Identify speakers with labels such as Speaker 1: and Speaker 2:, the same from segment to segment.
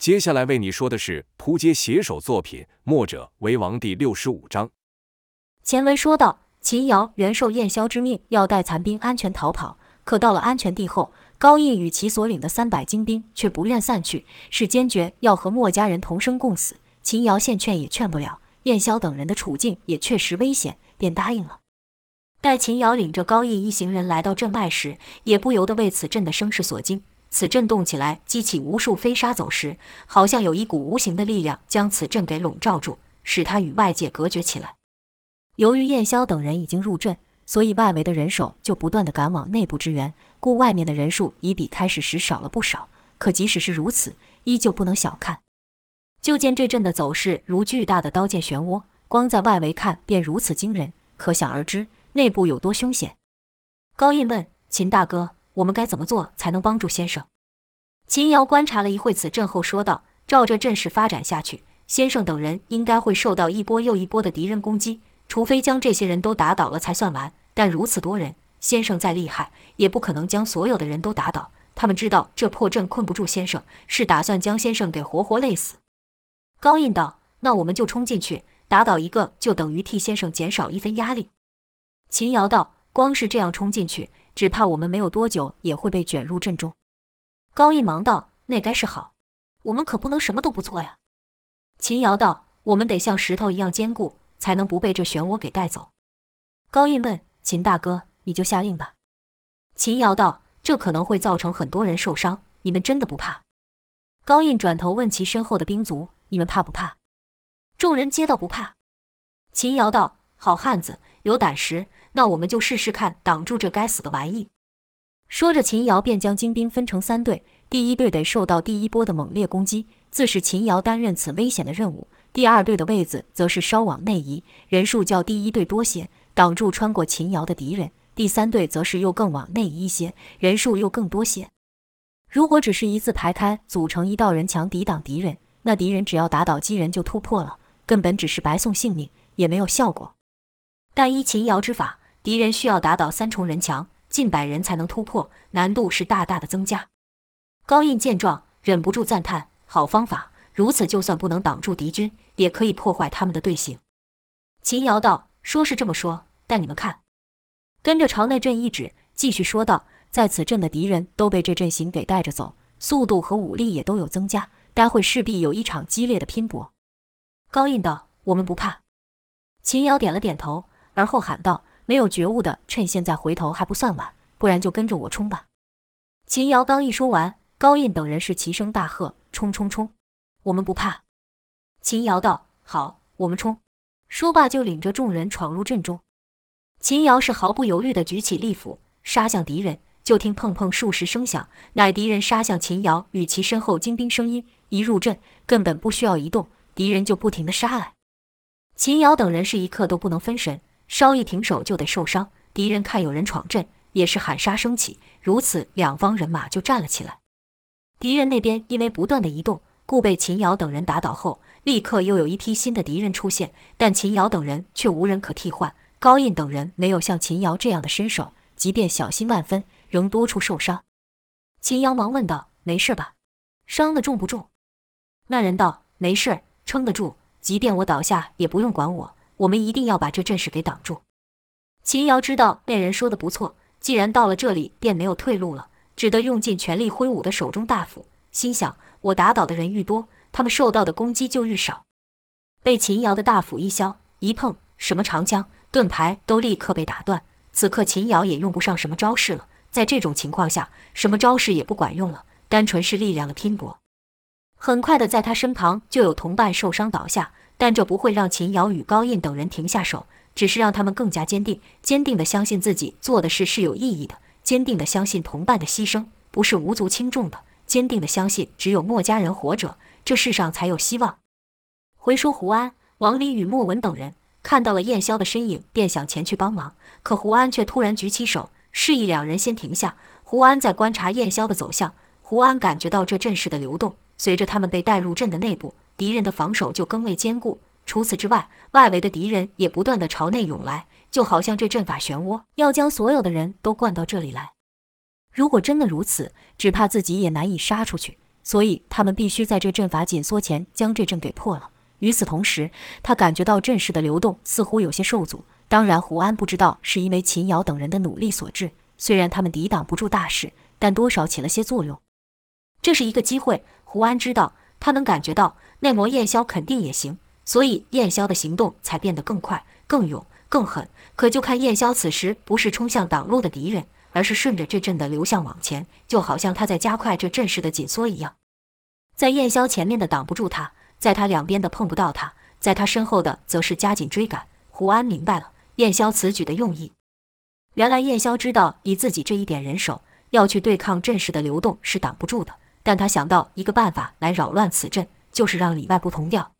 Speaker 1: 接下来为你说的是扑街写手作品《墨者为王》第六十五章。
Speaker 2: 前文说到，秦瑶原受燕萧之命，要带残兵安全逃跑，可到了安全地后，高义与其所领的三百精兵却不愿散去，是坚决要和墨家人同生共死。秦瑶现劝也劝不了，燕萧等人的处境也确实危险，便答应了。待秦瑶领着高义一行人来到镇外时，也不由得为此阵的声势所惊。此阵动起来，激起无数飞沙走石，好像有一股无形的力量将此阵给笼罩住，使它与外界隔绝起来。由于燕萧等人已经入阵，所以外围的人手就不断地赶往内部支援，故外面的人数已比开始时少了不少。可即使是如此，依旧不能小看。就见这阵的走势如巨大的刀剑漩涡，光在外围看便如此惊人，可想而知内部有多凶险。高印问秦大哥。我们该怎么做才能帮助先生？秦瑶观察了一会此阵后说道：“照这阵势发展下去，先生等人应该会受到一波又一波的敌人攻击，除非将这些人都打倒了才算完。但如此多人，先生再厉害，也不可能将所有的人都打倒。他们知道这破阵困不住先生，是打算将先生给活活累死。”高印道：“那我们就冲进去，打倒一个，就等于替先生减少一分压力。”秦瑶道：“光是这样冲进去。”只怕我们没有多久也会被卷入阵中。高印忙道：“那该是好，我们可不能什么都不做呀。”秦瑶道：“我们得像石头一样坚固，才能不被这漩涡给带走。”高印问：“秦大哥，你就下令吧。”秦瑶道：“这可能会造成很多人受伤，你们真的不怕？”高印转头问其身后的兵卒：“你们怕不怕？”众人皆道不怕。秦瑶道：“好汉子，有胆识。”那我们就试试看，挡住这该死的玩意。说着，秦瑶便将精兵分成三队，第一队得受到第一波的猛烈攻击，自是秦瑶担任此危险的任务；第二队的位子则是稍往内移，人数较第一队多些，挡住穿过秦瑶的敌人；第三队则是又更往内移一些，人数又更多些。如果只是一字排开，组成一道人墙抵挡敌人，那敌人只要打倒击人就突破了，根本只是白送性命，也没有效果。但依秦瑶之法，敌人需要打倒三重人墙，近百人才能突破，难度是大大的增加。高印见状，忍不住赞叹：“好方法！如此，就算不能挡住敌军，也可以破坏他们的队形。”秦瑶道：“说是这么说，但你们看。”跟着朝内阵一指，继续说道：“在此阵的敌人都被这阵型给带着走，速度和武力也都有增加，待会势必有一场激烈的拼搏。”高印道：“我们不怕。”秦瑶点了点头，而后喊道。没有觉悟的，趁现在回头还不算晚，不然就跟着我冲吧。秦瑶刚一说完，高印等人是齐声大喝：“冲冲冲！我们不怕！”秦瑶道：“好，我们冲！”说罢就领着众人闯入阵中。秦瑶是毫不犹豫地举起利斧，杀向敌人。就听砰砰数十声响，乃敌人杀向秦瑶与其身后精兵声音。一入阵，根本不需要移动，敌人就不停地杀来。秦瑶等人是一刻都不能分神。稍一停手就得受伤，敌人看有人闯阵，也是喊杀声起，如此两方人马就站了起来。敌人那边因为不断的移动，故被秦瑶等人打倒后，立刻又有一批新的敌人出现，但秦瑶等人却无人可替换。高印等人没有像秦瑶这样的身手，即便小心万分，仍多处受伤。秦瑶忙问道：“没事吧？伤得重不重？”那人道：“没事，撑得住，即便我倒下也不用管我。”我们一定要把这阵势给挡住。秦瑶知道那人说的不错，既然到了这里，便没有退路了，只得用尽全力挥舞的手中大斧，心想：我打倒的人愈多，他们受到的攻击就愈少。被秦瑶的大斧一削一碰，什么长枪、盾牌都立刻被打断。此刻秦瑶也用不上什么招式了，在这种情况下，什么招式也不管用了，单纯是力量的拼搏。很快的，在他身旁就有同伴受伤倒下。但这不会让秦瑶与高印等人停下手，只是让他们更加坚定，坚定地相信自己做的事是有意义的，坚定地相信同伴的牺牲不是无足轻重的，坚定地相信只有墨家人活着，这世上才有希望。回说胡安、王林与莫文等人看到了燕霄的身影，便想前去帮忙，可胡安却突然举起手，示意两人先停下。胡安在观察燕霄的走向，胡安感觉到这阵势的流动，随着他们被带入阵的内部。敌人的防守就更为坚固。除此之外，外围的敌人也不断地朝内涌来，就好像这阵法漩涡要将所有的人都灌到这里来。如果真的如此，只怕自己也难以杀出去。所以他们必须在这阵法紧缩前将这阵给破了。与此同时，他感觉到阵势的流动似乎有些受阻。当然，胡安不知道是因为秦瑶等人的努力所致。虽然他们抵挡不住大势，但多少起了些作用。这是一个机会，胡安知道，他能感觉到那魔燕霄肯定也行，所以燕霄的行动才变得更快、更勇、更狠。可就看燕霄此时不是冲向挡路的敌人，而是顺着这阵的流向往前，就好像他在加快这阵势的紧缩一样。在燕霄前面的挡不住他，在他两边的碰不到他，在他身后的则是加紧追赶。胡安明白了燕霄此举的用意。原来燕霄知道，以自己这一点人手，要去对抗阵势的流动是挡不住的。但他想到一个办法来扰乱此阵，就是让里外不同调。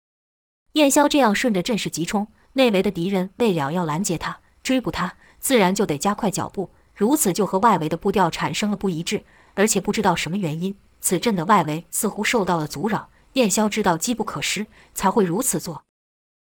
Speaker 2: 燕霄这样顺着阵势急冲，内围的敌人为了要拦截他、追捕他，自然就得加快脚步。如此就和外围的步调产生了不一致，而且不知道什么原因，此阵的外围似乎受到了阻扰。燕霄知道机不可失，才会如此做。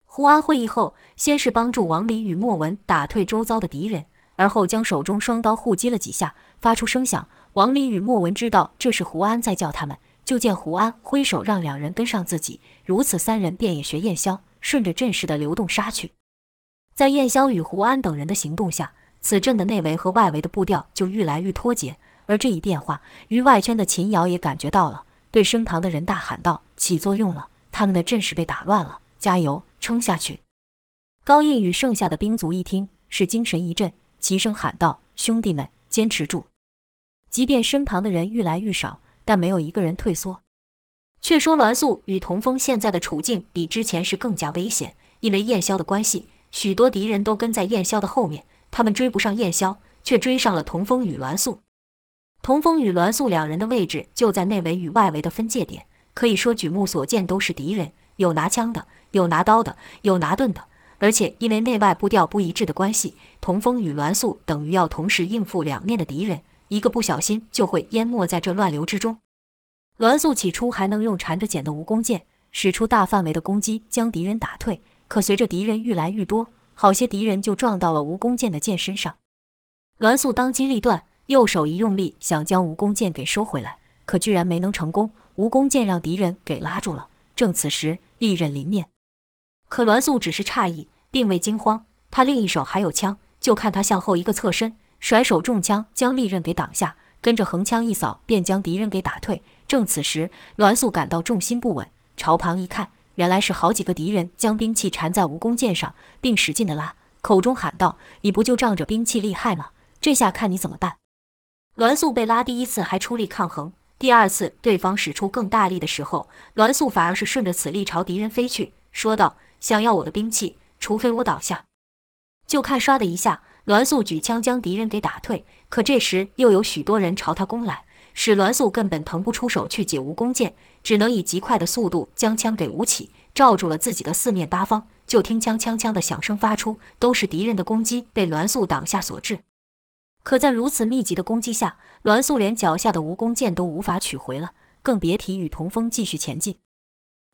Speaker 2: 胡安会意后，先是帮助王离与莫文打退周遭的敌人。而后将手中双刀互击了几下，发出声响。王林与莫文知道这是胡安在叫他们，就见胡安挥手让两人跟上自己，如此三人便也学燕霄，顺着阵势的流动杀去。在燕霄与胡安等人的行动下，此阵的内围和外围的步调就愈来愈脱节。而这一变化，于外圈的秦瑶也感觉到了，对升堂的人大喊道：“起作用了，他们的阵势被打乱了，加油，撑下去！”高印与剩下的兵卒一听，是精神一振。齐声喊道：“兄弟们，坚持住！即便身旁的人愈来愈少，但没有一个人退缩。却说栾素与童风现在的处境比之前是更加危险，因为燕霄的关系，许多敌人都跟在燕霄的后面，他们追不上燕霄，却追上了童风与栾素。童风与栾素两人的位置就在内围与外围的分界点，可以说举目所见都是敌人，有拿枪的，有拿刀的，有拿盾的。”而且因为内外步调不一致的关系，童风与栾素等于要同时应付两面的敌人，一个不小心就会淹没在这乱流之中。栾素起初还能用缠着茧的蜈蚣剑使出大范围的攻击将敌人打退，可随着敌人愈来愈多，好些敌人就撞到了蜈蚣剑的剑身上。栾素当机立断，右手一用力，想将蜈蚣剑给收回来，可居然没能成功，蜈蚣剑让敌人给拉住了。正此时，利刃临面。可栾素只是诧异，并未惊慌。他另一手还有枪，就看他向后一个侧身，甩手中枪，将利刃给挡下，跟着横枪一扫，便将敌人给打退。正此时，栾素感到重心不稳，朝旁一看，原来是好几个敌人将兵器缠在蜈蚣剑上，并使劲地拉，口中喊道：“你不就仗着兵器厉害吗？这下看你怎么办！”栾素被拉第一次还出力抗衡，第二次对方使出更大力的时候，栾素反而是顺着此力朝敌人飞去，说道。想要我的兵器，除非我倒下。就看唰的一下，栾素举枪将敌人给打退。可这时又有许多人朝他攻来，使栾素根本腾不出手去解蜈蚣箭，只能以极快的速度将枪给舞起，罩住了自己的四面八方。就听枪枪枪的响声发出，都是敌人的攻击被栾素挡下所致。可在如此密集的攻击下，栾素连脚下的蜈蚣箭都无法取回了，更别提与童风继续前进。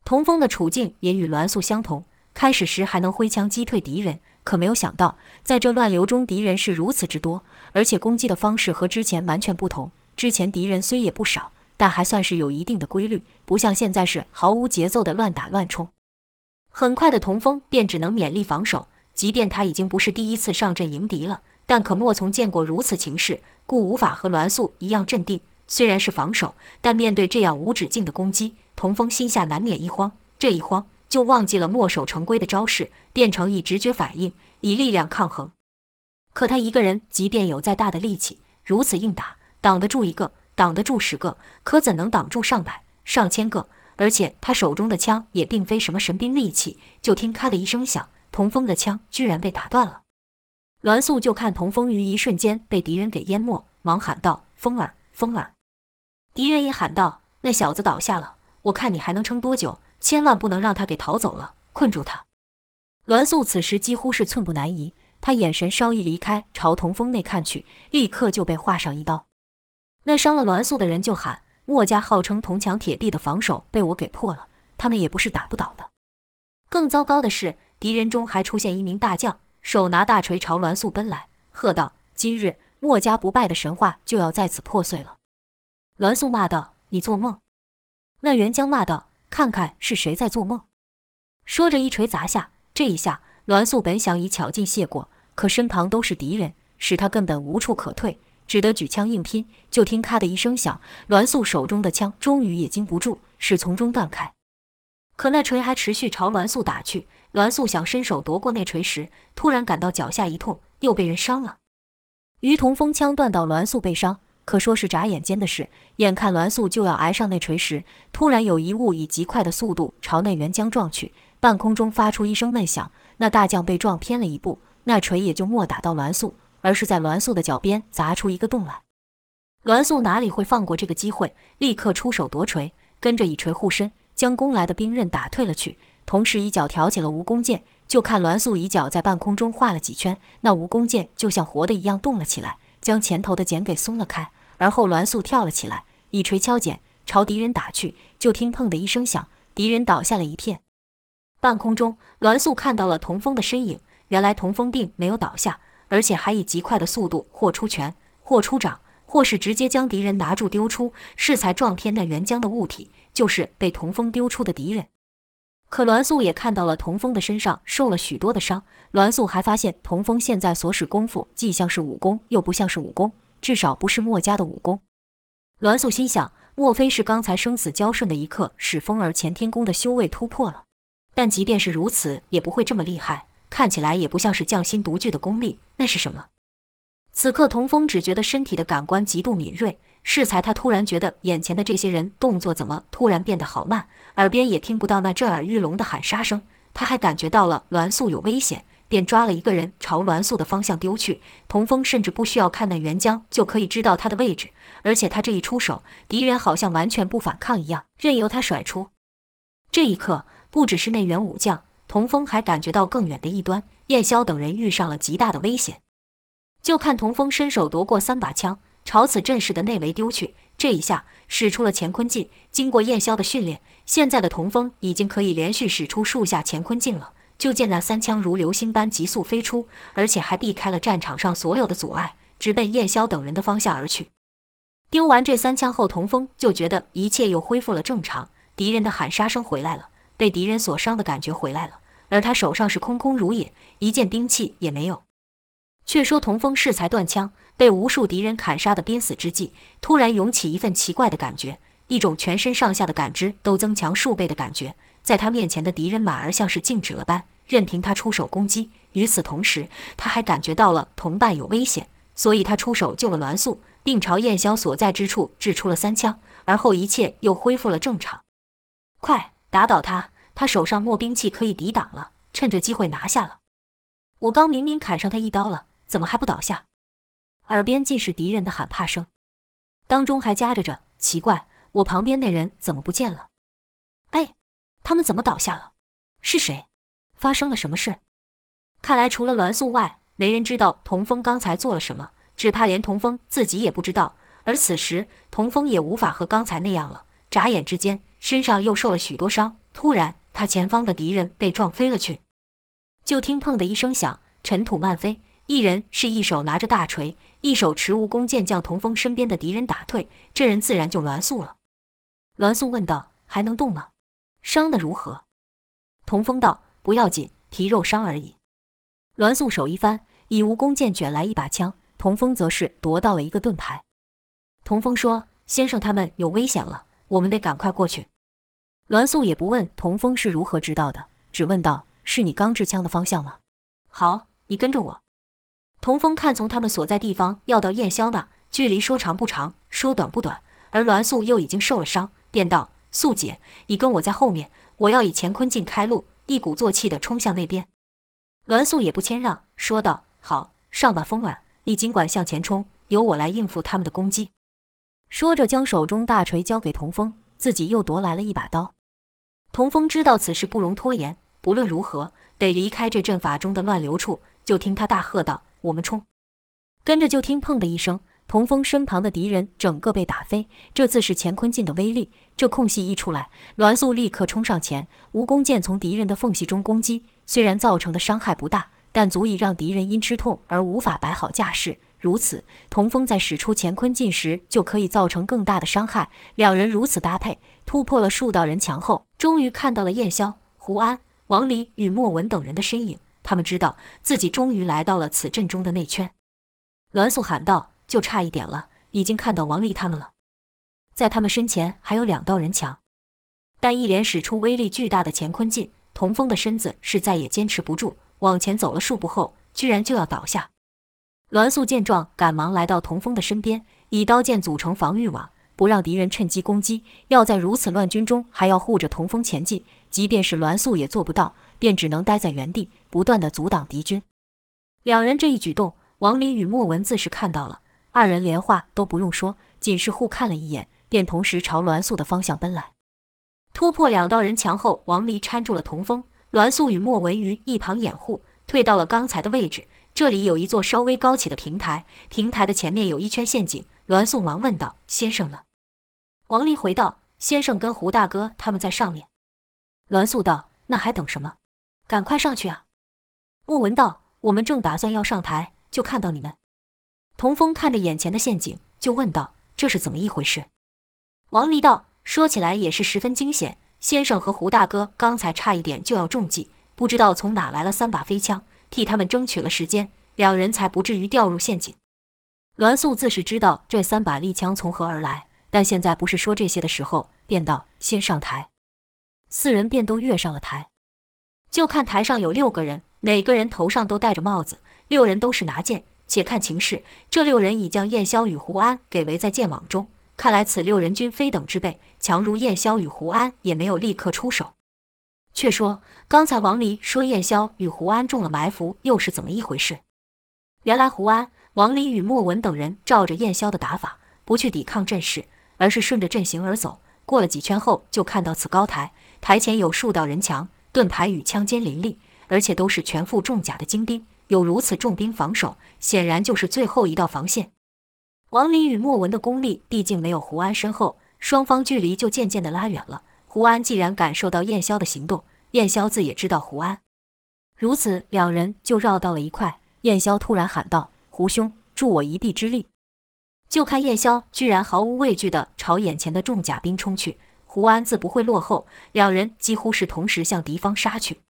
Speaker 2: 童风的处境也与栾素相同。开始时还能挥枪击退敌人，可没有想到，在这乱流中，敌人是如此之多，而且攻击的方式和之前完全不同。之前敌人虽也不少，但还算是有一定的规律，不像现在是毫无节奏的乱打乱冲。很快的，童风便只能勉力防守，即便他已经不是第一次上阵迎敌了，但可莫从见过如此情势，故无法和栾素一样镇定。虽然是防守，但面对这样无止境的攻击，童风心下难免一慌。这一慌。就忘记了墨守成规的招式，变成以直觉反应，以力量抗衡。可他一个人，即便有再大的力气，如此硬打，挡得住一个，挡得住十个，可怎能挡住上百、上千个？而且他手中的枪也并非什么神兵利器。就听咔的一声响，童风的枪居然被打断了。栾素就看童风于一瞬间被敌人给淹没，忙喊道：“风儿，风儿！”敌人也喊道：“那小子倒下了，我看你还能撑多久？”千万不能让他给逃走了，困住他。栾素此时几乎是寸步难移，他眼神稍一离开，朝童风内看去，立刻就被划上一刀。那伤了栾素的人就喊：“墨家号称铜墙铁壁的防守被我给破了，他们也不是打不倒的。”更糟糕的是，敌人中还出现一名大将，手拿大锤朝栾素奔来，喝道：“今日墨家不败的神话就要在此破碎了！”栾素骂道：“你做梦！”那元江骂道：“看看是谁在做梦！”说着一锤砸下。这一下，栾素本想以巧劲谢过，可身旁都是敌人，使他根本无处可退，只得举枪硬拼。就听“咔”的一声响，栾素手中的枪终于也经不住，是从中断开。可那锤还持续朝栾素打去。栾素想伸手夺过那锤时，突然感到脚下一痛，又被人伤了。于同风枪断到栾素背伤，可说是眨眼间的事。眼看栾素就要挨上那锤时，突然有一物以极快的速度朝那袁江撞去，半空中发出一声闷响，那大将被撞偏了一步，那锤也就没打到栾素，而是在栾素的脚边砸出一个洞来。栾素哪里会放过这个机会，立刻出手夺锤，跟着以锤护身，将攻来的兵刃打退了去。同时，一脚挑起了蜈蚣剑，就看栾素一脚在半空中画了几圈，那蜈蚣剑就像活的一样动了起来，将前头的茧给松了开。而后栾素跳了起来，一锤敲茧，朝敌人打去。就听“砰”的一声响，敌人倒下了一片。半空中，栾素看到了童风的身影。原来童风并没有倒下，而且还以极快的速度，或出拳，或出掌，或是直接将敌人拿住丢出，适才撞偏那原浆的物体，就是被童风丢出的敌人。可栾素也看到了童风的身上受了许多的伤。栾素还发现童风现在所使功夫既像是武功，又不像是武功，至少不是墨家的武功。栾素心想：莫非是刚才生死交瞬的一刻，使风儿干天宫的修为突破了？但即便是如此，也不会这么厉害。看起来也不像是匠心独具的功力，那是什么？此刻童风只觉得身体的感官极度敏锐。适才他突然觉得眼前的这些人动作怎么突然变得好慢，耳边也听不到那震耳欲聋的喊杀声。他还感觉到了栾素有危险，便抓了一个人朝栾素的方向丢去。童风甚至不需要看那袁江就可以知道他的位置，而且他这一出手，敌人好像完全不反抗一样，任由他甩出。这一刻，不只是内员武将，童风还感觉到更远的一端，燕霄等人遇上了极大的危险。就看童风伸手夺过三把枪。朝此阵势的内围丢去，这一下使出了乾坤劲。经过燕霄的训练，现在的童风已经可以连续使出数下乾坤劲了。就见那三枪如流星般急速飞出，而且还避开了战场上所有的阻碍，直奔燕霄等人的方向而去。丢完这三枪后，童风就觉得一切又恢复了正常，敌人的喊杀声回来了，被敌人所伤的感觉回来了，而他手上是空空如也，一件兵器也没有。却说童风适才断枪。被无数敌人砍杀的濒死之际，突然涌起一份奇怪的感觉，一种全身上下的感知都增强数倍的感觉。在他面前的敌人马儿像是静止了般，任凭他出手攻击。与此同时，他还感觉到了同伴有危险，所以他出手救了栾素，并朝燕霄所在之处掷出了三枪。而后一切又恢复了正常。快打倒他！他手上没兵器可以抵挡了，趁着机会拿下了。我刚明明砍上他一刀了，怎么还不倒下？耳边尽是敌人的喊怕声，当中还夹着着奇怪，我旁边那人怎么不见了？哎，他们怎么倒下了？是谁？发生了什么事？看来除了栾素外，没人知道童风刚才做了什么，只怕连童风自己也不知道。而此时，童风也无法和刚才那样了。眨眼之间，身上又受了许多伤。突然，他前方的敌人被撞飞了去，就听“砰”的一声响，尘土漫飞。一人是一手拿着大锤，一手持蜈蚣剑，将童风身边的敌人打退。这人自然就栾素了。栾素问道：“还能动吗？伤的如何？”童风道：“不要紧，皮肉伤而已。”栾素手一翻，以蜈蚣剑卷来一把枪。童风则是夺到了一个盾牌。童风说：“先生他们有危险了，我们得赶快过去。”栾素也不问童风是如何知道的，只问道：“是你刚制枪的方向吗？”“好，你跟着我。”童风看从他们所在地方要到燕霄那，距离说长不长，说短不短，而栾素又已经受了伤，便道：“素姐，你跟我在后面，我要以乾坤镜开路，一鼓作气地冲向那边。”栾素也不谦让，说道：“好，上吧，风儿，你尽管向前冲，由我来应付他们的攻击。”说着，将手中大锤交给童风，自己又夺来了一把刀。童风知道此事不容拖延，不论如何得离开这阵法中的乱流处，就听他大喝道。我们冲！跟着就听“砰”的一声，童风身旁的敌人整个被打飞。这次是乾坤劲的威力。这空隙一出来，栾素立刻冲上前，蜈蚣剑从敌人的缝隙中攻击。虽然造成的伤害不大，但足以让敌人因吃痛而无法摆好架势。如此，童风在使出乾坤劲时就可以造成更大的伤害。两人如此搭配，突破了数道人墙后，终于看到了燕霄、胡安、王离与莫文等人的身影。他们知道自己终于来到了此阵中的内圈。栾素喊道：“就差一点了，已经看到王丽他们了。在他们身前还有两道人墙，但一连使出威力巨大的乾坤劲，童风的身子是再也坚持不住，往前走了数步后，居然就要倒下。栾素见状，赶忙来到童风的身边，以刀剑组成防御网，不让敌人趁机攻击。要在如此乱军中还要护着童风前进，即便是栾素也做不到，便只能待在原地，不断的阻挡敌军。两人这一举动，王离与莫文自是看到了，二人连话都不用说，仅是互看了一眼，便同时朝栾素的方向奔来。突破两道人墙后，王离搀住了童风，栾素与莫文于一旁掩护，退到了刚才的位置。这里有一座稍微高起的平台，平台的前面有一圈陷阱。栾素忙问道：“先生呢？”王离回道：“先生跟胡大哥他们在上面。”栾素道：“那还等什么？赶快上去啊！”莫文道：“我们正打算要上台，就看到你们。”童风看着眼前的陷阱，就问道：“这是怎么一回事？”王离道：“说起来也是十分惊险。先生和胡大哥刚才差一点就要中计，不知道从哪来了三把飞枪。”替他们争取了时间，两人才不至于掉入陷阱。栾素自是知道这三把利枪从何而来，但现在不是说这些的时候，便道：“先上台。”四人便都跃上了台。就看台上有六个人，每个人头上都戴着帽子，六人都是拿剑。且看情势，这六人已将燕霄与胡安给围在剑网中。看来此六人均非等之辈，强如燕霄与胡安也没有立刻出手。却说，刚才王离说燕霄与胡安中了埋伏，又是怎么一回事？原来胡安、王离与莫文等人照着燕霄的打法，不去抵抗阵势，而是顺着阵型而走。过了几圈后，就看到此高台，台前有数道人墙、盾牌与枪尖林立，而且都是全副重甲的精兵。有如此重兵防守，显然就是最后一道防线。王林与莫文的功力毕竟没有胡安深厚，双方距离就渐渐的拉远了。胡安既然感受到燕霄的行动，燕霄自也知道胡安。如此，两人就绕到了一块。燕霄突然喊道：“胡兄，助我一臂之力！”就看燕霄居然毫无畏惧地朝眼前的重甲兵冲去。胡安自不会落后，两人几乎是同时向敌方杀去。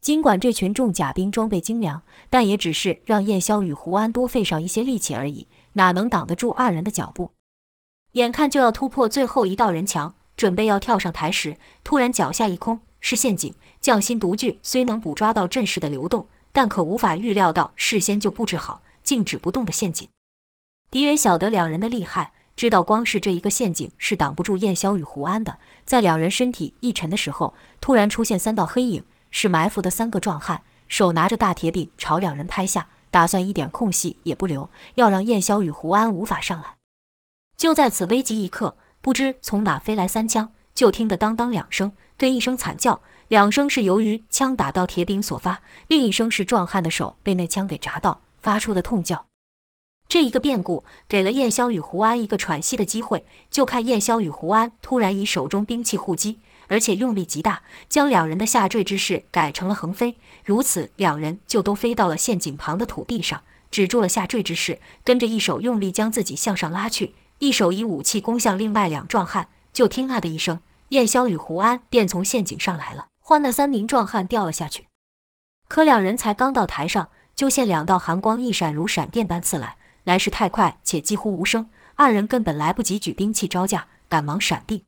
Speaker 2: 尽管这群重甲兵装备精良，但也只是让燕霄与胡安多费上一些力气而已，哪能挡得住二人的脚步？眼看就要突破最后一道人墙。准备要跳上台时，突然脚下一空，是陷阱。匠心独具，虽能捕捉到阵势的流动，但可无法预料到事先就布置好静止不动的陷阱。敌人晓得两人的厉害，知道光是这一个陷阱是挡不住燕霄与胡安的。在两人身体一沉的时候，突然出现三道黑影，是埋伏的三个壮汉，手拿着大铁柄朝两人拍下，打算一点空隙也不留，要让燕霄与胡安无法上来。就在此危急一刻。不知从哪飞来三枪，就听得当当两声，跟一声惨叫。两声是由于枪打到铁柄所发，另一声是壮汉的手被那枪给砸到发出的痛叫。这一个变故给了燕霄与胡安一个喘息的机会。就看燕霄与胡安突然以手中兵器互击，而且用力极大，将两人的下坠之势改成了横飞。如此，两人就都飞到了陷阱旁的土地上，止住了下坠之势，跟着一手用力将自己向上拉去。一手以武器攻向另外两壮汉，就听啊的一声，燕霄与胡安便从陷阱上来了，换那三名壮汉掉了下去。可两人才刚到台上，就见两道寒光一闪，如闪电般刺来，来势太快且几乎无声，二人根本来不及举兵器招架，赶忙闪避。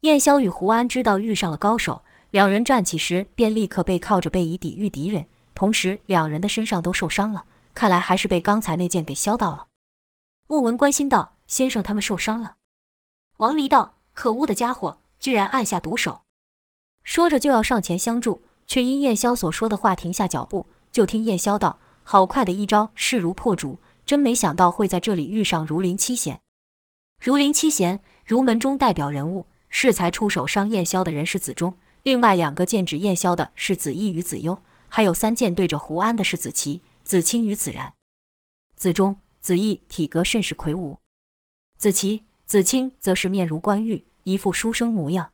Speaker 2: 燕霄与胡安知道遇上了高手，两人站起时便立刻背靠着背以抵御敌人，同时两人的身上都受伤了，看来还是被刚才那剑给削到了。莫文关心道。先生他们受伤了，王离道：“可恶的家伙，居然暗下毒手！”说着就要上前相助，却因燕霄所说的话停下脚步。就听燕霄道：“好快的一招，势如破竹，真没想到会在这里遇上如林七贤。如林七贤，如门中代表人物，适才出手伤燕霄的人是子忠，另外两个剑指燕霄的是子义与子悠，还有三剑对着胡安的是子奇、子清与子然。子忠、子义体格甚是魁梧。”子奇、子清则是面如冠玉，一副书生模样；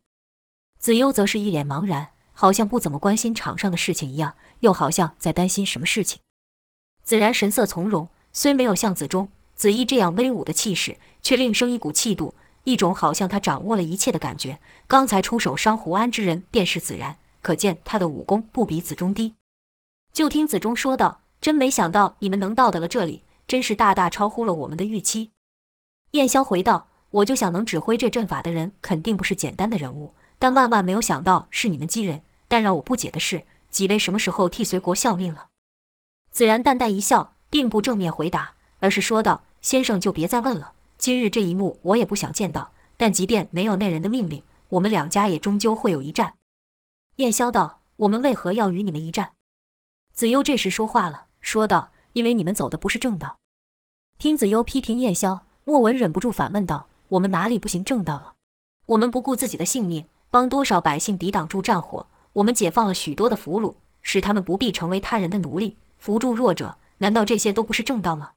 Speaker 2: 子悠则是一脸茫然，好像不怎么关心场上的事情一样，又好像在担心什么事情。子然神色从容，虽没有像子忠、子义这样威武的气势，却另生一股气度。一种好像他掌握了一切的感觉。刚才出手伤胡安之人便是子然，可见他的武功不比子中低。就听子中说道：“真没想到你们能到得了这里，真是大大超乎了我们的预期。”燕霄回道：“我就想能指挥这阵法的人，肯定不是简单的人物，但万万没有想到是你们姬人。但让我不解的是，几位什么时候替随国效命了？”子然淡淡一笑，并不正面回答，而是说道：“先生就别再问了。今日这一幕，我也不想见到。但即便没有那人的命令，我们两家也终究会有一战。”燕霄道：“我们为何要与你们一战？”子悠这时说话了，说道：“因为你们走的不是正道。”听子悠批评燕霄，莫文忍不住反问道：“我们哪里不行正道了？我们不顾自己的性命，帮多少百姓抵挡住战火，我们解放了许多的俘虏，使他们不必成为他人的奴隶，扶助弱者。难道这些都不是正道吗？”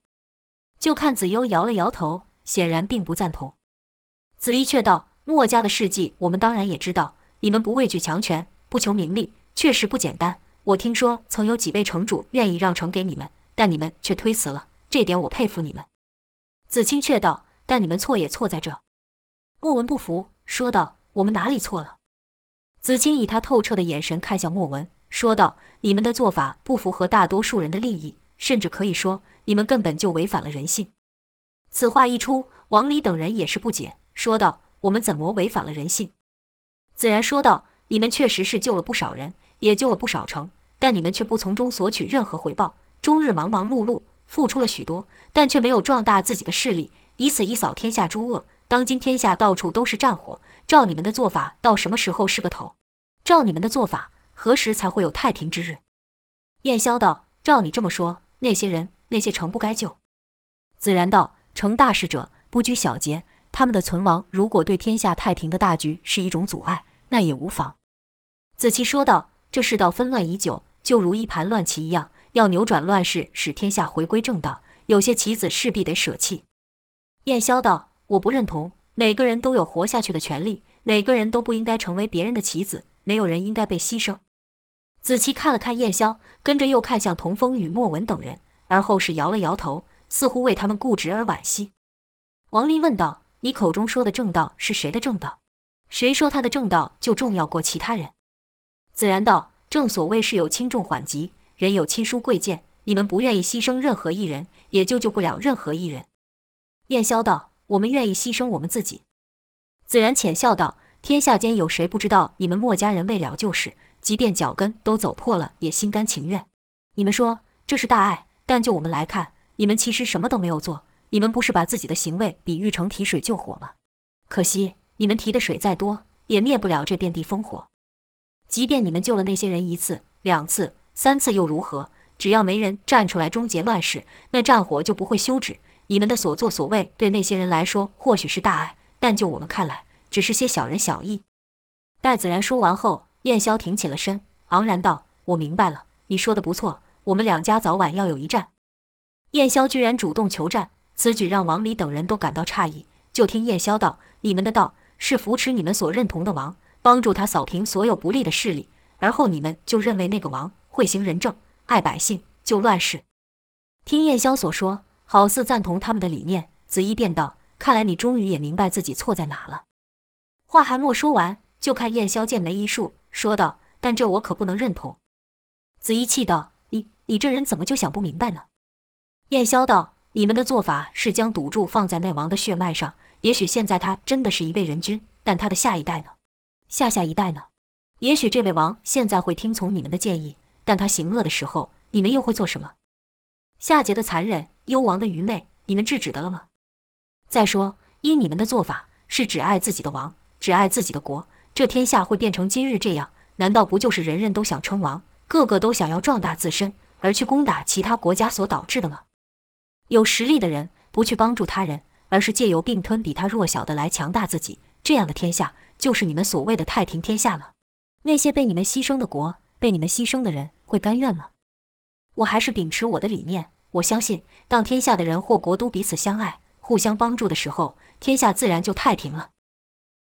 Speaker 2: 就看子悠摇了摇头，显然并不赞同。子离却道：“墨家的事迹，我们当然也知道。你们不畏惧强权。”不求名利，确实不简单。我听说曾有几位城主愿意让城给你们，但你们却推辞了，这点我佩服你们。子清却道：“但你们错也错在这。”莫文不服，说道：“我们哪里错了？”子清以他透彻的眼神看向莫文，说道：“你们的做法不符合大多数人的利益，甚至可以说，你们根本就违反了人性。”此话一出，王离等人也是不解，说道：“我们怎么违反了人性？”子然说道。你们确实是救了不少人，也救了不少城，但你们却不从中索取任何回报，终日忙忙碌碌，付出了许多，但却没有壮大自己的势力，以此一扫天下诸恶。当今天下到处都是战火，照你们的做法，到什么时候是个头？照你们的做法，何时才会有太平之日？燕霄道：“照你这么说，那些人、那些城不该救。”子然道：“成大事者不拘小节，他们的存亡，如果对天下太平的大局是一种阻碍，那也无妨。”子期说道：“这世道纷乱已久，就如一盘乱棋一样，要扭转乱世，使天下回归正道，有些棋子势必得舍弃。”燕霄道：“我不认同，每个人都有活下去的权利，每个人都不应该成为别人的棋子，没有人应该被牺牲。”子期看了看燕霄，跟着又看向童风与莫文等人，而后是摇了摇头，似乎为他们固执而惋惜。王林问道：“你口中说的正道是谁的正道？谁说他的正道就重要过其他人？”子然道：“正所谓事有轻重缓急，人有亲疏贵贱。你们不愿意牺牲任何一人，也就救不了任何一人。”燕霄道：“我们愿意牺牲我们自己。”子然浅笑道：“天下间有谁不知道你们墨家人为了救世，即便脚跟都走破了，也心甘情愿？你们说这是大爱，但就我们来看，你们其实什么都没有做。你们不是把自己的行为比喻成提水救火吗？可惜你们提的水再多，也灭不了这遍地烽火。”即便你们救了那些人一次、两次、三次又如何？只要没人站出来终结乱世，那战火就不会休止。你们的所作所为对那些人来说或许是大爱，但就我们看来，只是些小人小义。戴子然说完后，燕霄挺起了身，昂然道：“我明白了，你说的不错，我们两家早晚要有一战。”燕霄居然主动求战，此举让王离等人都感到诧异。就听燕霄道：“你们的道是扶持你们所认同的王。”帮助他扫平所有不利的势力，而后你们就认为那个王会行仁政、爱百姓、救乱世。听燕霄所说，好似赞同他们的理念。子衣便道：“看来你终于也明白自己错在哪了。”话还没说完，就看燕霄剑眉一竖，说道：“但这我可不能认同。”子衣气道：“你你这人怎么就想不明白呢？”燕霄道：“你们的做法是将赌注放在那王的血脉上，也许现在他真的是一位人君，但他的下一代呢？”下下一代呢？也许这位王现在会听从你们的建议，但他行恶的时候，你们又会做什么？夏桀的残忍，幽王的愚昧，你们制止得了吗？再说，依你们的做法，是只爱自己的王，只爱自己的国，这天下会变成今日这样？难道不就是人人都想称王，个个都想要壮大自身，而去攻打其他国家所导致的吗？有实力的人不去帮助他人，而是借由并吞比他弱小的来强大自己，这样的天下。就是你们所谓的太平天下了。那些被你们牺牲的国，被你们牺牲的人，会甘愿吗？我还是秉持我的理念。我相信，当天下的人或国都彼此相爱、互相帮助的时候，天下自然就太平了。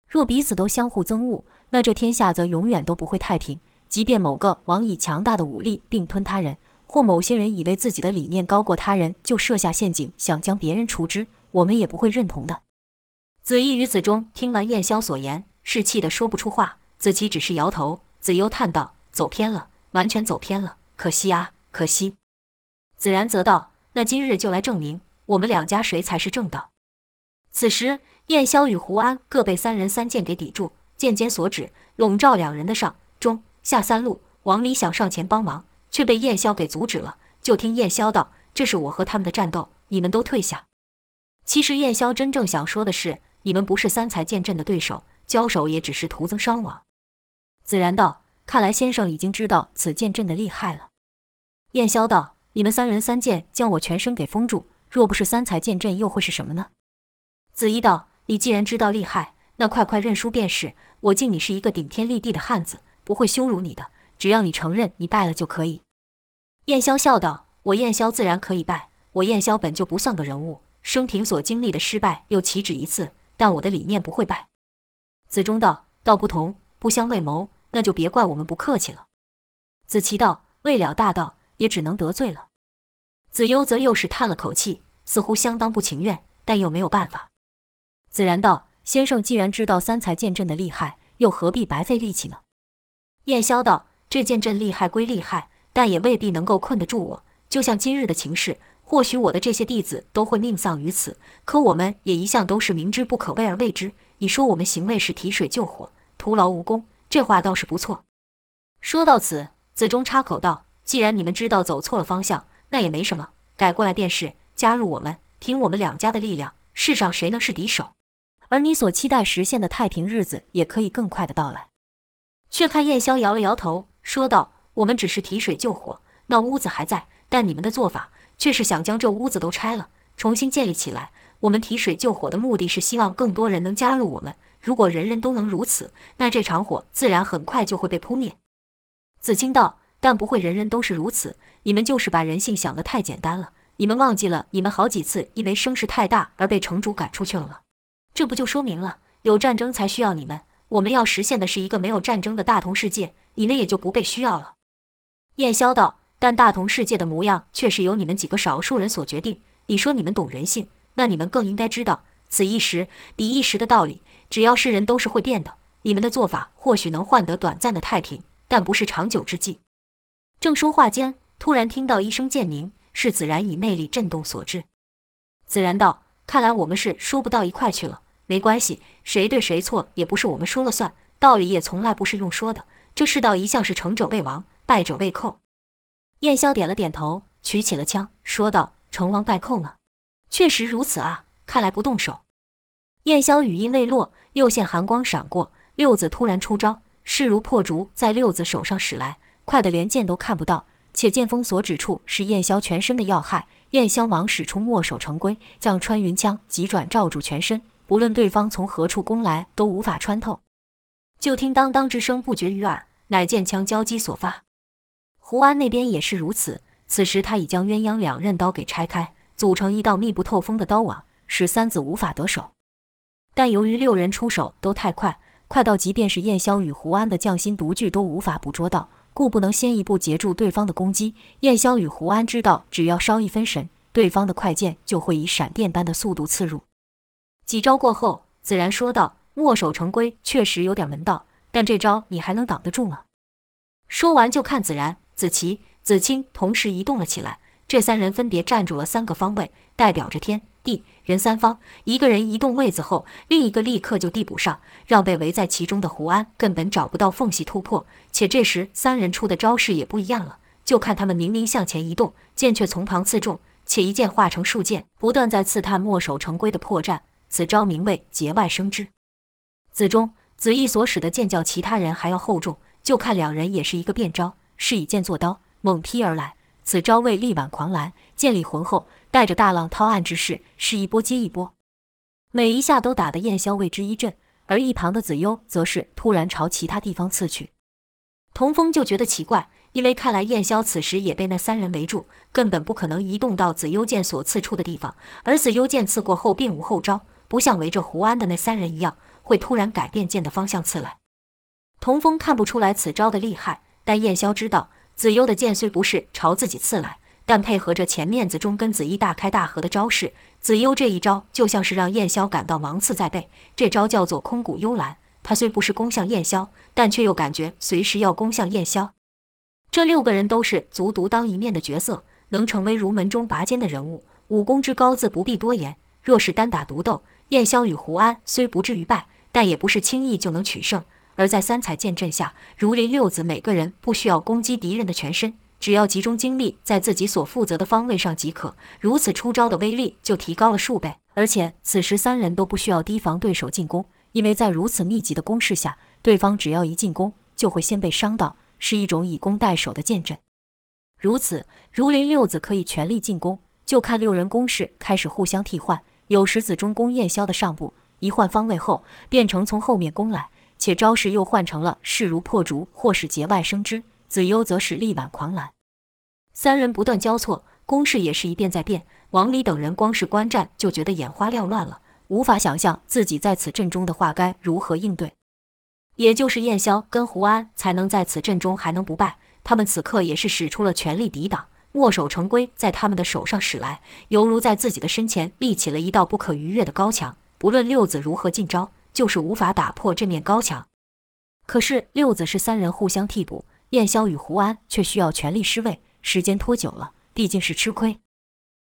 Speaker 2: 若彼此都相互憎恶，那这天下则永远都不会太平。即便某个王以强大的武力并吞他人，或某些人以为自己的理念高过他人，就设下陷阱想将别人除之，我们也不会认同的。子义与子忠听完燕霄所言，是气得说不出话。子期只是摇头。子优叹道：“走偏了，完全走偏了，可惜啊，可惜。”子然则道：“那今日就来证明，我们两家谁才是正道。”此时，燕霄与胡安各被三人三剑给抵住，剑尖所指，笼罩两人的上中下三路。王离想上前帮忙，却被燕霄给阻止了。就听燕霄道：“这是我和他们的战斗，你们都退下。”其实燕霄真正想说的是。你们不是三才剑阵的对手，交手也只是徒增伤亡。子然道：“看来先生已经知道此剑阵的厉害了。”燕霄道：“你们三人三剑将我全身给封住，若不是三才剑阵，又会是什么呢？”子义道：“你既然知道厉害，那快快认输便是。我敬你是一个顶天立地的汉子，不会羞辱你的。只要你承认你败了就可以。”燕霄笑道：“我燕霄自然可以败，我燕霄本就不算个人物，生平所经历的失败又岂止一次？”但我的理念不会败。子忠道：“道不同，不相为谋，那就别怪我们不客气了。”子琪道：“为了大道，也只能得罪了。”子优则又是叹了口气，似乎相当不情愿，但又没有办法。子然道：“先生既然知道三才剑阵的厉害，又何必白费力气呢？”燕霄道：“这剑阵厉害归厉害，但也未必能够困得住我。就像今日的情势。”或许我的这些弟子都会命丧于此，可我们也一向都是明知不可为而为之。你说我们行为是提水救火，徒劳无功，这话倒是不错。说到此，子忠插口道：“既然你们知道走错了方向，那也没什么，改过来便是。加入我们，凭我们两家的力量，世上谁能是敌手？而你所期待实现的太平日子，也可以更快的到来。”却看燕霄摇了摇头，说道：“我们只是提水救火，那屋子还在，但你们的做法……”却是想将这屋子都拆了，重新建立起来。我们提水救火的目的是希望更多人能加入我们。如果人人都能如此，那这场火自然很快就会被扑灭。子清道：“但不会人人都是如此。你们就是把人性想得太简单了。你们忘记了，你们好几次因为声势太大而被城主赶出去了吗？这不就说明了有战争才需要你们？我们要实现的是一个没有战争的大同世界，你们也就不被需要了。”燕霄道。但大同世界的模样却是由你们几个少数人所决定。你说你们懂人性，那你们更应该知道此一时彼一时的道理。只要是人都是会变的，你们的做法或许能换得短暂的太平，但不是长久之计。正说话间，突然听到一声剑鸣，是子然以魅力震动所致。子然道：“看来我们是说不到一块去了。没关系，谁对谁错也不是我们说了算，道理也从来不是用说的。这世道一向是成者为王，败者为寇。”燕霄点了点头，取起了枪，说道：“成王败寇呢？确实如此啊！看来不动手。”燕霄语音未落，右线寒光闪过，六子突然出招，势如破竹，在六子手上使来，快得连剑都看不到。且剑锋所指处是燕霄全身的要害，燕霄忙使出墨守成规，将穿云枪急转罩住全身，不论对方从何处攻来，都无法穿透。就听当当之声不绝于耳，乃剑枪交击所发。胡安那边也是如此，此时他已将鸳鸯两刃刀给拆开，组成一道密不透风的刀网，使三子无法得手。但由于六人出手都太快，快到即便是燕霄与胡安的匠心独具都无法捕捉到，故不能先一步截住对方的攻击。燕霄与胡安知道，只要稍一分神，对方的快剑就会以闪电般的速度刺入。几招过后，子然说道：“墨守成规确实有点门道，但这招你还能挡得住吗？”说完就看子然。子琪、子清同时移动了起来，这三人分别站住了三个方位，代表着天地人三方。一个人移动位子后，另一个立刻就递补上，让被围在其中的胡安根本找不到缝隙突破。且这时三人出的招式也不一样了，就看他们明明向前移动，剑却从旁刺中，且一剑化成数剑，不断在刺探墨守成规的破绽。此招名为节外生枝。子忠、子义所使的剑较其他人还要厚重，就看两人也是一个变招。是以剑作刀，猛劈而来。此招为力挽狂澜，剑力浑厚，带着大浪淘岸之势，是一波接一波，每一下都打得燕霄为之一震。而一旁的子优则是突然朝其他地方刺去。童风就觉得奇怪，因为看来燕霄此时也被那三人围住，根本不可能移动到子优剑所刺出的地方。而子优剑刺过后并无后招，不像围着胡安的那三人一样，会突然改变剑的方向刺来。童风看不出来此招的厉害。但燕霄知道，子优的剑虽不是朝自己刺来，但配合着前面子忠跟子衣大开大合的招式，子悠这一招就像是让燕霄感到芒刺在背。这招叫做空谷幽兰，他虽不是攻向燕霄，但却又感觉随时要攻向燕霄。这六个人都是足独当一面的角色，能成为儒门中拔尖的人物，武功之高自不必多言。若是单打独斗，燕霄与胡安虽不至于败，但也不是轻易就能取胜。而在三彩剑阵下，儒林六子每个人不需要攻击敌人的全身。只要集中精力在自己所负责的方位上即可，如此出招的威力就提高了数倍。而且此时三人都不需要提防对手进攻，因为在如此密集的攻势下，对方只要一进攻，就会先被伤到，是一种以攻代守的剑阵。如此，儒林六子可以全力进攻，就看六人攻势开始互相替换。有时子中攻燕霄的上部，一换方位后，变成从后面攻来，且招式又换成了势如破竹或是节外生枝。子悠则是力挽狂澜，三人不断交错，攻势也是一变再变。王离等人光是观战就觉得眼花缭乱了，无法想象自己在此阵中的话该如何应对。也就是燕霄跟胡安才能在此阵中还能不败，他们此刻也是使出了全力抵挡。墨守成规在他们的手上使来，犹如在自己的身前立起了一道不可逾越的高墙。不论六子如何进招，就是无法打破这面高墙。可是六子是三人互相替补。燕霄与胡安却需要全力施位，时间拖久了，毕竟是吃亏。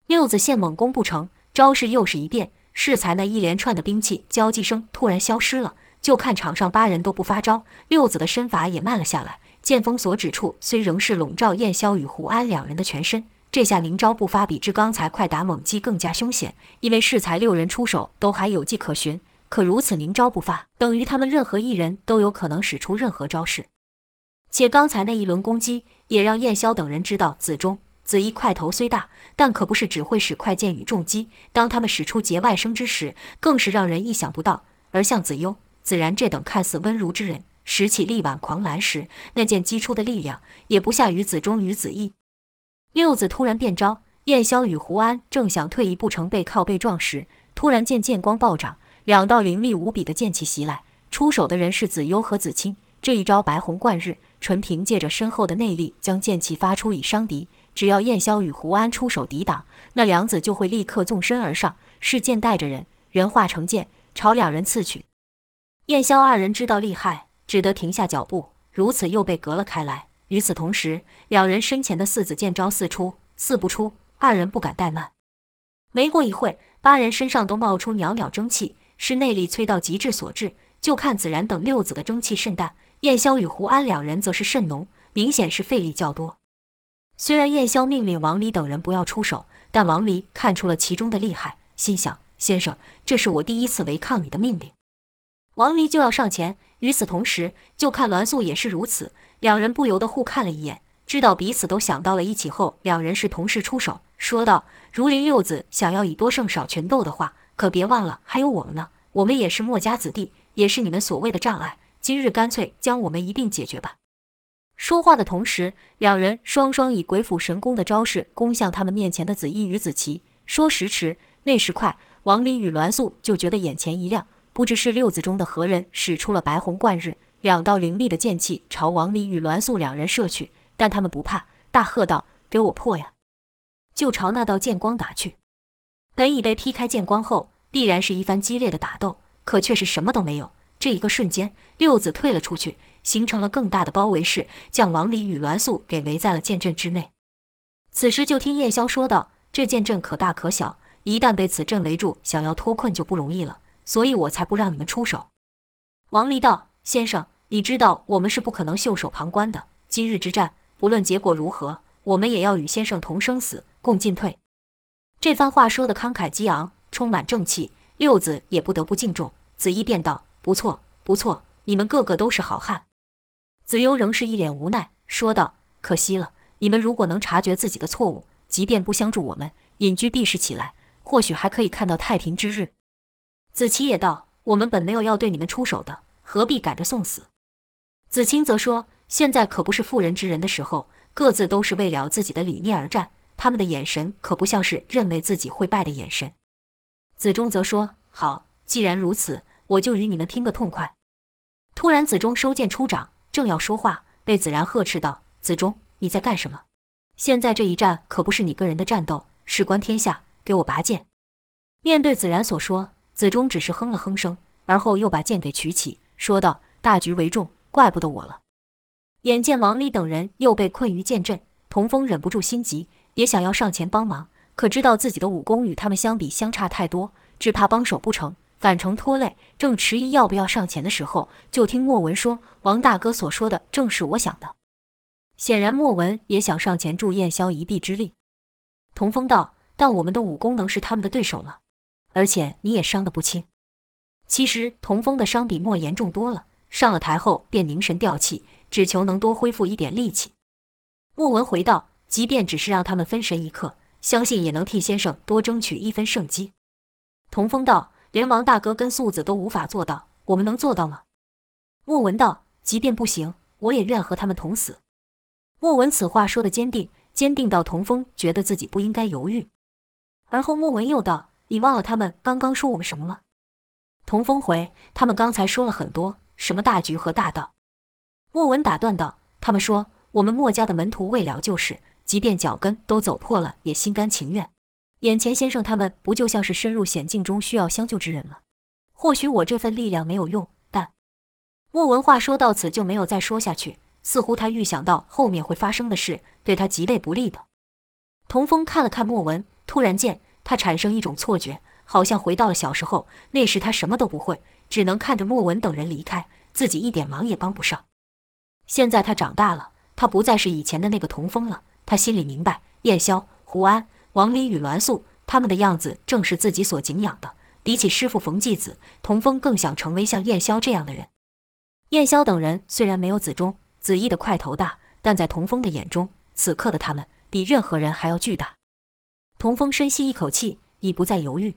Speaker 2: 六子现猛攻不成，招式又是一变，适才那一连串的兵器交击声突然消失了。就看场上八人都不发招，六子的身法也慢了下来。剑锋所指处虽仍是笼罩燕霄与胡安两人的全身，这下临招步伐比之刚才快打猛击更加凶险，因为适才六人出手都还有迹可循。可如此临招不发，等于他们任何一人都有可能使出任何招式。且刚才那一轮攻击也让燕霄等人知道，子忠、子衣块头虽大，但可不是只会使快剑与重击。当他们使出节外生枝时，更是让人意想不到。而像子悠、子然这等看似温儒之人，拾起力挽狂澜时，那剑击出的力量也不下于子忠与子衣。六子突然变招，燕霄与胡安正想退一步成背靠背撞时，突然见剑光暴涨，两道凌厉无比的剑气袭来，出手的人是子悠和子清。这一招白虹贯日。纯凭借着深厚的内力将剑气发出以伤敌，只要燕霄与胡安出手抵挡，那两子就会立刻纵身而上，是剑带着人，人化成剑，朝两人刺去。燕萧二人知道厉害，只得停下脚步，如此又被隔了开来。与此同时，两人身前的四子剑招四出，四不出，二人不敢怠慢。没过一会，八人身上都冒出袅袅蒸汽，是内力催到极致所致。就看子然等六子的蒸汽甚淡。燕霄与胡安两人则是甚浓，明显是费力较多。虽然燕霄命令王离等人不要出手，但王离看出了其中的厉害，心想：先生，这是我第一次违抗你的命令。王离就要上前，与此同时，就看栾素也是如此，两人不由得互看了一眼，知道彼此都想到了一起后，两人是同时出手，说道：“如林六子想要以多胜少权斗的话，可别忘了还有我们呢，我们也是墨家子弟，也是你们所谓的障碍。”今日干脆将我们一并解决吧。说话的同时，两人双双以鬼斧神工的招式攻向他们面前的紫衣与子琪。说时迟，那时快，王离与栾素就觉得眼前一亮，不知是六子中的何人使出了白虹贯日，两道凌厉的剑气朝王离与栾素两人射去。但他们不怕，大喝道：“给我破呀！”就朝那道剑光打去。本以为劈开剑光后必然是一番激烈的打斗，可却是什么都没有。这一个瞬间，六子退了出去，形成了更大的包围势，将王离与栾素给围在了剑阵之内。此时，就听燕霄说道：“这剑阵可大可小，一旦被此阵围住，想要脱困就不容易了，所以我才不让你们出手。”王离道：“先生，你知道我们是不可能袖手旁观的。今日之战，不论结果如何，我们也要与先生同生死，共进退。”这番话说得慷慨激昂，充满正气，六子也不得不敬重。子义便道。不错，不错，你们个个都是好汉。子悠仍是一脸无奈，说道：“可惜了，你们如果能察觉自己的错误，即便不相助我们，隐居避世起来，或许还可以看到太平之日。”子期也道：“我们本没有要对你们出手的，何必赶着送死？”子清则说：“现在可不是妇人之仁的时候，各自都是为了自己的理念而战，他们的眼神可不像是认为自己会败的眼神。”子忠则说：“好，既然如此。”我就与你们拼个痛快！突然，子忠收剑出掌，正要说话，被子然呵斥道：“子忠，你在干什么？现在这一战可不是你个人的战斗，事关天下。给我拔剑！面对子然所说，子忠只是哼了哼声，而后又把剑给举起，说道：“大局为重，怪不得我了。”眼见王离等人又被困于剑阵，童风忍不住心急，也想要上前帮忙，可知道自己的武功与他们相比相差太多，只怕帮手不成，反成拖累。正迟疑要不要上前的时候，就听莫文说：“王大哥所说的正是我想的。”显然，莫文也想上前助燕霄一臂之力。童风道：“但我们的武功能是他们的对手了，而且你也伤得不轻。”其实，童风的伤比莫严重多了。上了台后便凝神吊气，只求能多恢复一点力气。莫文回道：“即便只是让他们分神一刻，相信也能替先生多争取一分胜机。”童风道：“连王大哥跟素子都无法做到，我们能做到吗？”莫文道：“即便不行，我也愿和他们同死。”莫文此话说得坚定，坚定到童风觉得自己不应该犹豫。而后莫文又道：“你忘了他们刚刚说我们什么了？”童风回：“他们刚才说了很多。”什么大局和大道？莫文打断道：“他们说我们墨家的门徒未了旧事，即便脚跟都走破了，也心甘情愿。眼前先生他们不就像是深入险境中需要相救之人吗？或许我这份力量没有用，但……”莫文话说到此就没有再说下去，似乎他预想到后面会发生的事，对他极为不利的。童风看了看莫文，突然间他产生一种错觉，好像回到了小时候，那时他什么都不会。只能看着莫文等人离开，自己一点忙也帮不上。现在他长大了，他不再是以前的那个童风了。他心里明白，燕霄、胡安、王离与栾素他们的样子，正是自己所敬仰的。比起师父冯继子，童风更想成为像燕霄这样的人。燕霄等人虽然没有子忠、子义的块头大，但在童风的眼中，此刻的他们比任何人还要巨大。童峰深吸一口气，已不再犹豫。